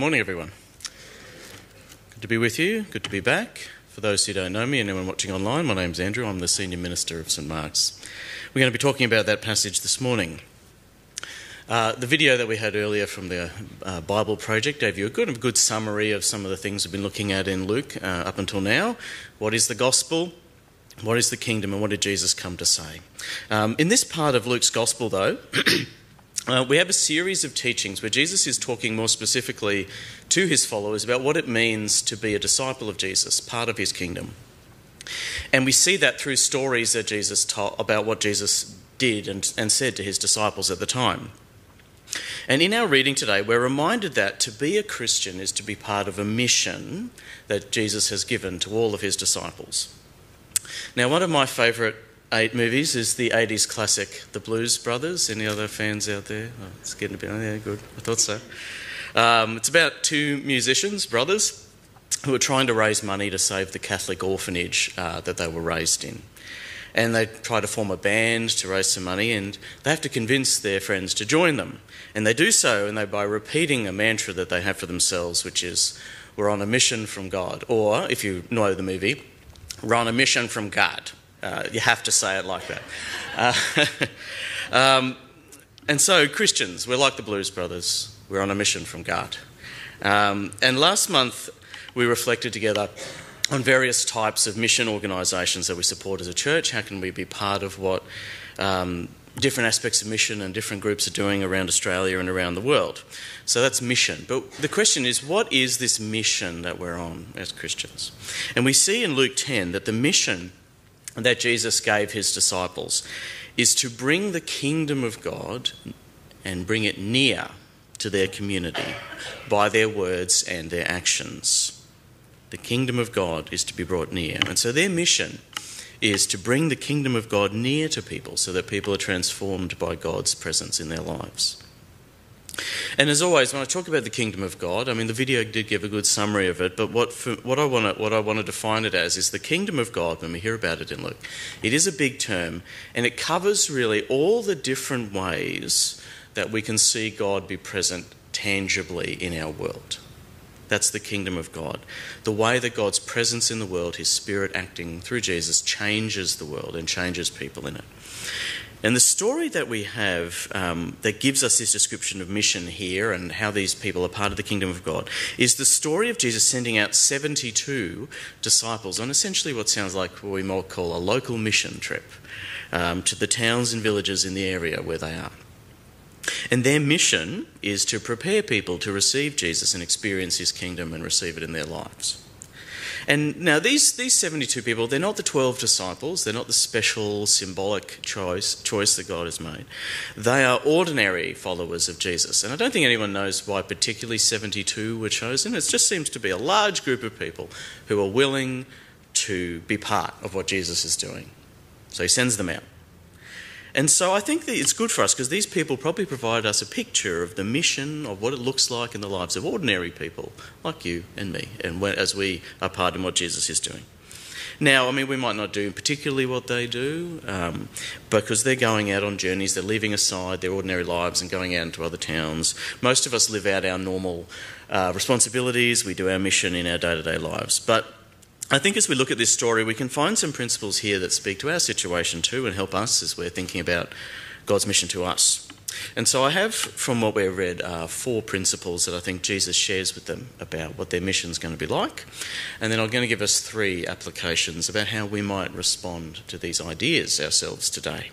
Good morning, everyone. Good to be with you. Good to be back. For those who don't know me and anyone watching online, my name's Andrew. I'm the Senior Minister of St Mark's. We're going to be talking about that passage this morning. Uh, the video that we had earlier from the uh, Bible Project gave you a good, a good summary of some of the things we've been looking at in Luke uh, up until now. What is the gospel? What is the kingdom? And what did Jesus come to say? Um, in this part of Luke's gospel, though, Uh, we have a series of teachings where Jesus is talking more specifically to his followers about what it means to be a disciple of Jesus, part of his kingdom. And we see that through stories that Jesus taught about what Jesus did and, and said to his disciples at the time. And in our reading today, we're reminded that to be a Christian is to be part of a mission that Jesus has given to all of his disciples. Now, one of my favourite eight movies is the 80s classic The Blues Brothers. Any other fans out there? Oh, it's getting a bit, yeah, good. I thought so. Um, it's about two musicians, brothers, who are trying to raise money to save the Catholic orphanage uh, that they were raised in. And they try to form a band to raise some money, and they have to convince their friends to join them. And they do so, and they by repeating a mantra that they have for themselves, which is, "We're on a mission from God," or if you know the movie, "We're on a mission from God." Uh, you have to say it like that. Uh, um, and so, Christians, we're like the Blues Brothers. We're on a mission from God. Um, and last month, we reflected together on various types of mission organisations that we support as a church. How can we be part of what um, different aspects of mission and different groups are doing around Australia and around the world? So that's mission. But the question is, what is this mission that we're on as Christians? And we see in Luke 10 that the mission that Jesus gave his disciples is to bring the kingdom of God and bring it near to their community by their words and their actions. The kingdom of God is to be brought near. And so their mission is to bring the kingdom of God near to people so that people are transformed by God's presence in their lives. And as always, when I talk about the kingdom of God, I mean the video did give a good summary of it. But what for, what I want to what I want to define it as is the kingdom of God. When we hear about it in Luke, it is a big term, and it covers really all the different ways that we can see God be present tangibly in our world. That's the kingdom of God. The way that God's presence in the world, His Spirit acting through Jesus, changes the world and changes people in it. And the story that we have um, that gives us this description of mission here and how these people are part of the kingdom of God is the story of Jesus sending out 72 disciples on essentially what sounds like what we might call a local mission trip um, to the towns and villages in the area where they are. And their mission is to prepare people to receive Jesus and experience his kingdom and receive it in their lives. And now these, these 72 people, they're not the 12 disciples, they're not the special symbolic choice, choice that God has made. They are ordinary followers of Jesus. And I don't think anyone knows why particularly 72 were chosen. It just seems to be a large group of people who are willing to be part of what Jesus is doing. So he sends them out. And so I think that it's good for us because these people probably provide us a picture of the mission of what it looks like in the lives of ordinary people like you and me, and as we are part in what Jesus is doing. Now, I mean, we might not do particularly what they do um, because they're going out on journeys, they're leaving aside their ordinary lives and going out into other towns. Most of us live out our normal uh, responsibilities, we do our mission in our day to day lives. But I think as we look at this story, we can find some principles here that speak to our situation too and help us as we're thinking about God's mission to us. And so I have, from what we've read, uh, four principles that I think Jesus shares with them about what their mission is going to be like. And then I'm going to give us three applications about how we might respond to these ideas ourselves today.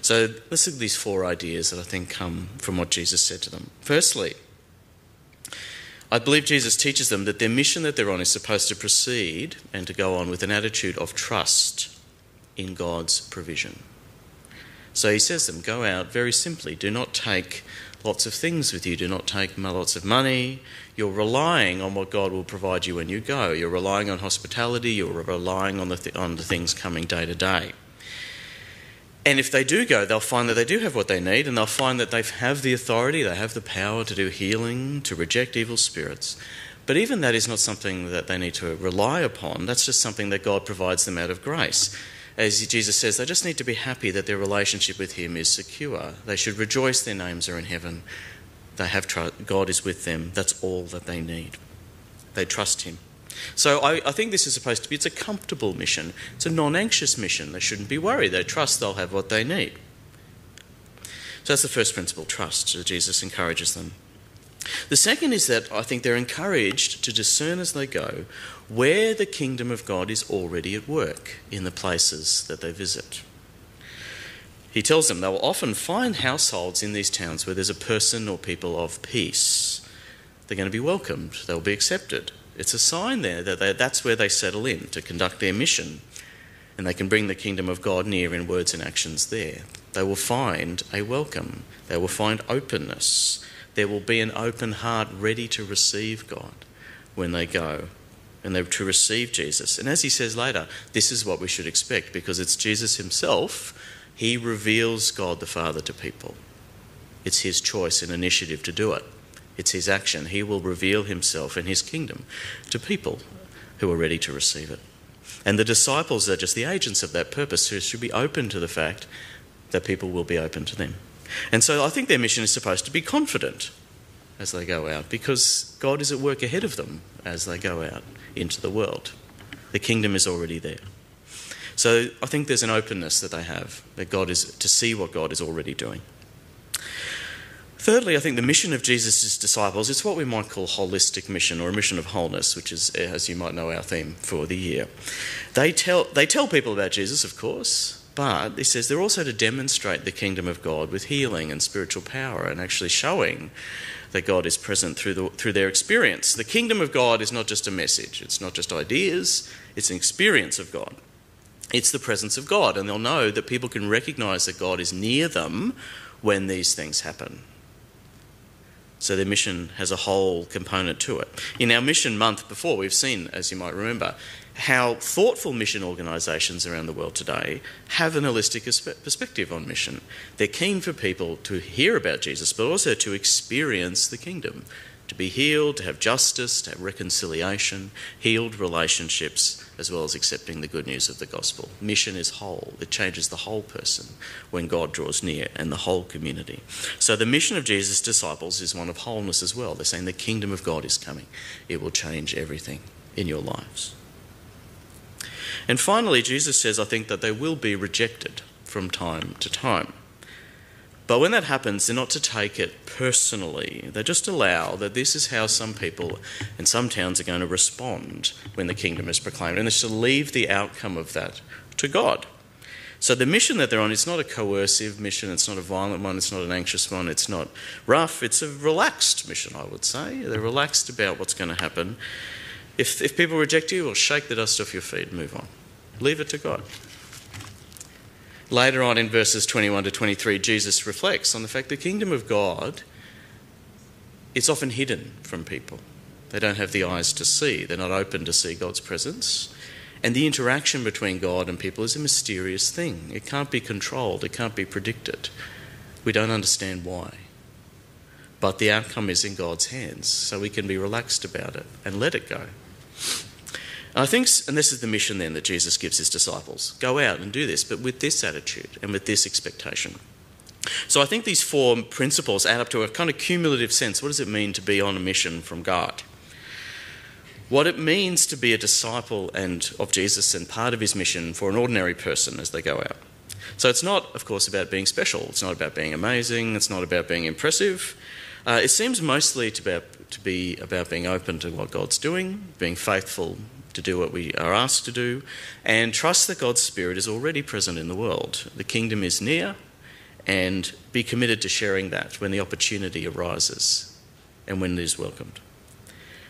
So let's look at these four ideas that I think come from what Jesus said to them. Firstly, I believe Jesus teaches them that their mission that they're on is supposed to proceed and to go on with an attitude of trust in God's provision. So he says to them, go out very simply. Do not take lots of things with you. Do not take lots of money. You're relying on what God will provide you when you go. You're relying on hospitality. You're relying on the, th- on the things coming day to day. And if they do go, they'll find that they do have what they need, and they'll find that they have the authority, they have the power to do healing, to reject evil spirits. But even that is not something that they need to rely upon. That's just something that God provides them out of grace. As Jesus says, they just need to be happy that their relationship with Him is secure. They should rejoice their names are in heaven They have tr- God is with them. That's all that they need. They trust Him. So I, I, think this is supposed to be it's a comfortable mission. It's a non-anxious mission. They shouldn't be worried. They trust they'll have what they need. So that's the first principle, trust, Jesus encourages them. The second is that I think they're encouraged to discern as they go where the kingdom of God is already at work in the places that they visit. He tells them they will often find households in these towns where there's a person or people of peace. They're going to be welcomed, they'll be accepted. It's a sign there that they, that's where they settle in to conduct their mission, and they can bring the kingdom of God near in words and actions there. They will find a welcome, they will find openness. There will be an open heart ready to receive God when they go and they're to receive Jesus. And as he says later, this is what we should expect because it's Jesus himself. He reveals God the Father to people. It's his choice and initiative to do it. It's his action. He will reveal himself and his kingdom to people who are ready to receive it. And the disciples are just the agents of that purpose who should be open to the fact that people will be open to them. And so I think their mission is supposed to be confident as they go out because God is at work ahead of them as they go out into the world. The kingdom is already there. So I think there's an openness that they have that God is to see what God is already doing. Thirdly, I think the mission of Jesus' disciples is what we might call holistic mission or a mission of wholeness, which is, eh, as you might know, our theme for the year. They tell, they tell people about Jesus, of course, but he says they're also to demonstrate the kingdom of God with healing and spiritual power and actually showing that God is present through, the, through their experience. The kingdom of God is not just a message, it's not just ideas, it's an experience of God. It's the presence of God, and they'll know that people can recognize that God is near them when these things happen. So their mission has a whole component to it. In our mission month before, we've seen, as you might remember, how thoughtful mission organisations around the world today have an holistic perspective on mission. They're keen for people to hear about Jesus, but also to experience the kingdom, to be healed, to have justice, to have reconciliation, healed relationships, as well as accepting the good news of the gospel. Mission is whole, it changes the whole person when God draws near and the whole community. So the mission of Jesus' disciples is one of wholeness as well. They're saying the kingdom of God is coming, it will change everything in your lives. And finally, Jesus says, I think, that they will be rejected from time to time. But when that happens, they're not to take it personally. They just allow that this is how some people in some towns are going to respond when the kingdom is proclaimed. And they should leave the outcome of that to God. So the mission that they're on is not a coercive mission, it's not a violent one, it's not an anxious one, it's not rough, it's a relaxed mission, I would say. They're relaxed about what's going to happen. If, if people reject you, well, shake the dust off your feet and move on. Leave it to God. Later on in verses 21 to 23, Jesus reflects on the fact that the kingdom of God it's often hidden from people. They don't have the eyes to see, they're not open to see God's presence. And the interaction between God and people is a mysterious thing. It can't be controlled, it can't be predicted. We don't understand why. But the outcome is in God's hands, so we can be relaxed about it and let it go. And I think, and this is the mission then that Jesus gives his disciples go out and do this, but with this attitude and with this expectation. So I think these four principles add up to a kind of cumulative sense. What does it mean to be on a mission from God? What it means to be a disciple and of Jesus and part of his mission for an ordinary person as they go out. So it's not, of course, about being special. It's not about being amazing. It's not about being impressive. Uh, it seems mostly to, about, to be about being open to what God's doing, being faithful to do what we are asked to do, and trust that God's Spirit is already present in the world. The kingdom is near, and be committed to sharing that when the opportunity arises and when it is welcomed.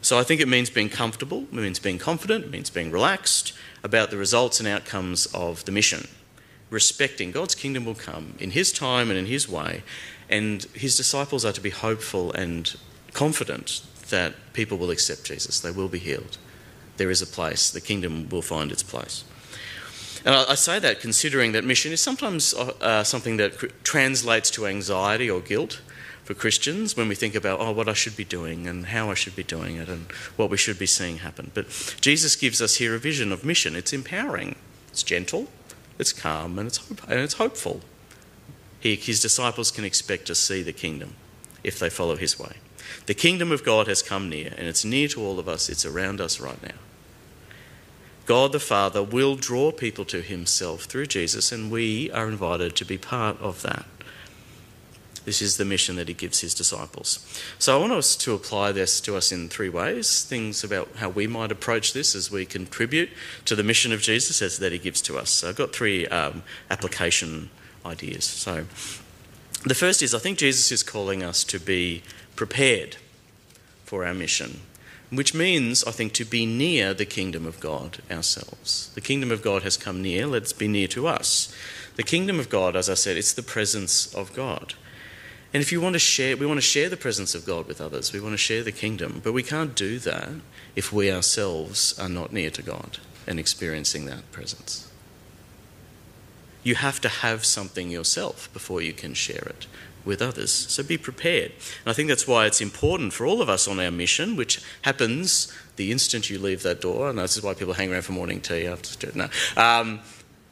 So I think it means being comfortable, it means being confident, it means being relaxed about the results and outcomes of the mission, respecting God's kingdom will come in His time and in His way, and His disciples are to be hopeful and confident that people will accept Jesus, they will be healed there is a place, the kingdom will find its place. And I, say that considering that mission is sometimes uh, uh something that translates to anxiety or guilt for Christians when we think about, oh, what I should be doing and how I should be doing it and what we should be seeing happen. But Jesus gives us here a vision of mission. It's empowering, it's gentle, it's calm, and it's, hope- and it's hopeful. He, his disciples can expect to see the kingdom if they follow his way. The kingdom of God has come near, and it's near to all of us, it's around us right now. God the Father will draw people to himself through Jesus, and we are invited to be part of that. This is the mission that he gives his disciples. So I want us to apply this to us in three ways things about how we might approach this as we contribute to the mission of Jesus as that he gives to us. So I've got three um, application ideas. So the first is I think Jesus is calling us to be prepared for our mission which means, I think, to be near the kingdom of God ourselves. The kingdom of God has come near, let's be near to us. The kingdom of God, as I said, it's the presence of God. And if you want to share, we want to share the presence of God with others. We want to share the kingdom, but we can't do that if we ourselves are not near to God and experiencing that presence. You have to have something yourself before you can share it with others. So be prepared. And I think that's why it's important for all of us on our mission, which happens the instant you leave that door. And this is why people hang around for morning tea after. No. Um,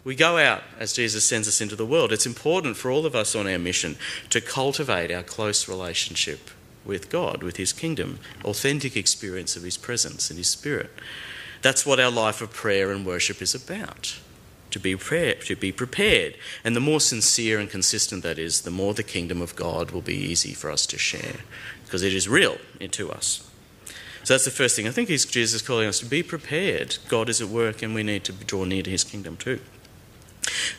we go out as Jesus sends us into the world. It's important for all of us on our mission to cultivate our close relationship with God, with His kingdom, authentic experience of His presence and His Spirit. That's what our life of prayer and worship is about. To be, prepared, to be prepared. And the more sincere and consistent that is, the more the kingdom of God will be easy for us to share because it is real to us. So that's the first thing. I think Jesus is calling us to be prepared. God is at work and we need to draw near to his kingdom too.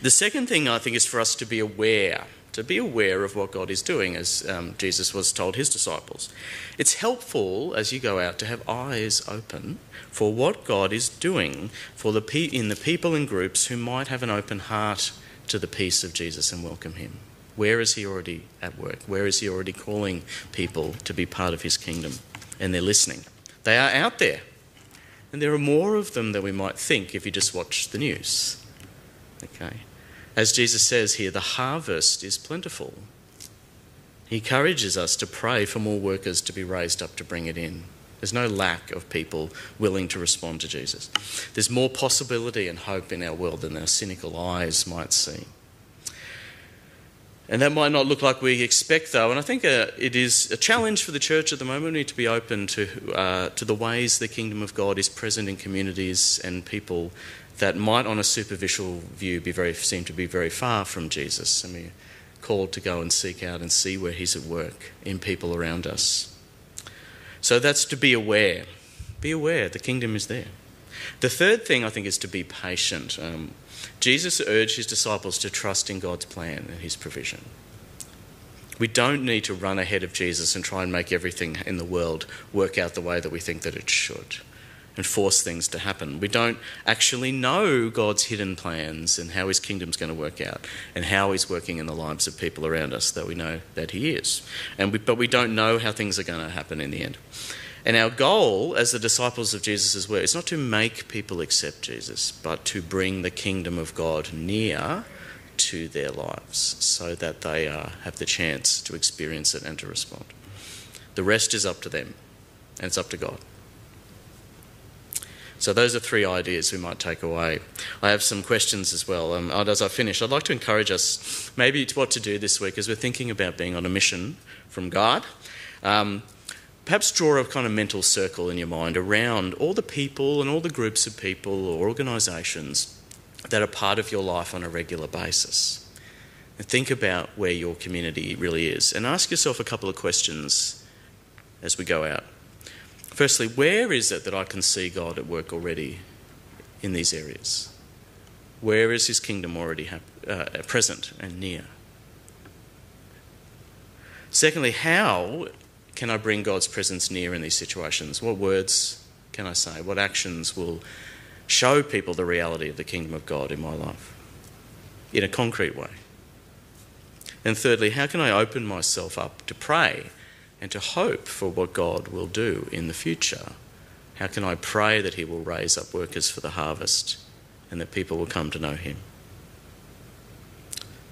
The second thing I think is for us to be aware, to be aware of what God is doing, as um, Jesus was told his disciples. It's helpful as you go out to have eyes open for what God is doing for the pe- in the people and groups who might have an open heart to the peace of Jesus and welcome him. Where is he already at work? Where is he already calling people to be part of his kingdom? And they're listening. They are out there. And there are more of them than we might think if you just watch the news. Okay. As Jesus says here, the harvest is plentiful. He encourages us to pray for more workers to be raised up to bring it in. There's no lack of people willing to respond to Jesus. There's more possibility and hope in our world than our cynical eyes might see. And that might not look like we expect, though. And I think uh, it is a challenge for the church at the moment. We need to be open to, uh, to the ways the kingdom of God is present in communities and people that might, on a superficial view, be very, seem to be very far from Jesus. And we're called to go and seek out and see where He's at work in people around us. So that's to be aware. Be aware, the kingdom is there. The third thing I think is to be patient. Um, Jesus urged his disciples to trust in God's plan and his provision. We don't need to run ahead of Jesus and try and make everything in the world work out the way that we think that it should and force things to happen. We don't actually know God's hidden plans and how his kingdom's going to work out and how he's working in the lives of people around us, though we know that he is. And we, but we don't know how things are going to happen in the end. And our goal as the disciples of Jesus' were is not to make people accept Jesus, but to bring the kingdom of God near to their lives so that they uh, have the chance to experience it and to respond. The rest is up to them, and it's up to God. So those are three ideas we might take away. I have some questions as well. Um, as I finish, I'd like to encourage us maybe to what to do this week as we're thinking about being on a mission from God. Um, perhaps draw a kind of mental circle in your mind around all the people and all the groups of people or organisations that are part of your life on a regular basis. And think about where your community really is and ask yourself a couple of questions as we go out. Firstly, where is it that I can see God at work already in these areas? Where is His kingdom already uh, present and near? Secondly, how can I bring God's presence near in these situations? What words can I say? What actions will show people the reality of the kingdom of God in my life in a concrete way? And thirdly, how can I open myself up to pray and to hope for what God will do in the future. How can I pray that He will raise up workers for the harvest and that people will come to know Him?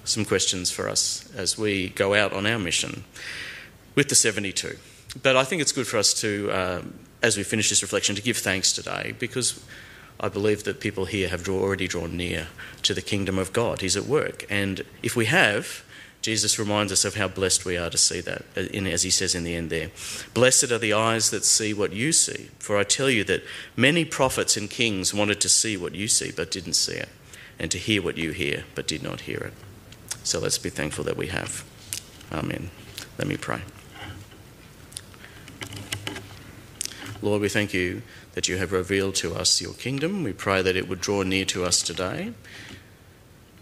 Some questions for us as we go out on our mission with the 72. But I think it's good for us to, um, as we finish this reflection, to give thanks today because I believe that people here have already drawn near to the kingdom of God. He's at work. And if we have, Jesus reminds us of how blessed we are to see that, as he says in the end there. Blessed are the eyes that see what you see, for I tell you that many prophets and kings wanted to see what you see but didn't see it, and to hear what you hear but did not hear it. So let's be thankful that we have. Amen. Let me pray. Lord, we thank you that you have revealed to us your kingdom. We pray that it would draw near to us today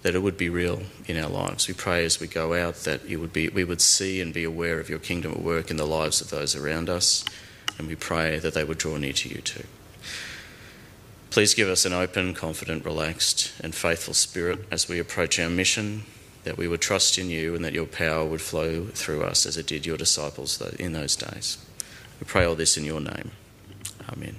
that it would be real in our lives. We pray as we go out that it would be, we would see and be aware of your kingdom at work in the lives of those around us, and we pray that they would draw near to you too. Please give us an open, confident, relaxed, and faithful spirit as we approach our mission, that we would trust in you and that your power would flow through us as it did your disciples in those days. We pray all this in your name. Amen.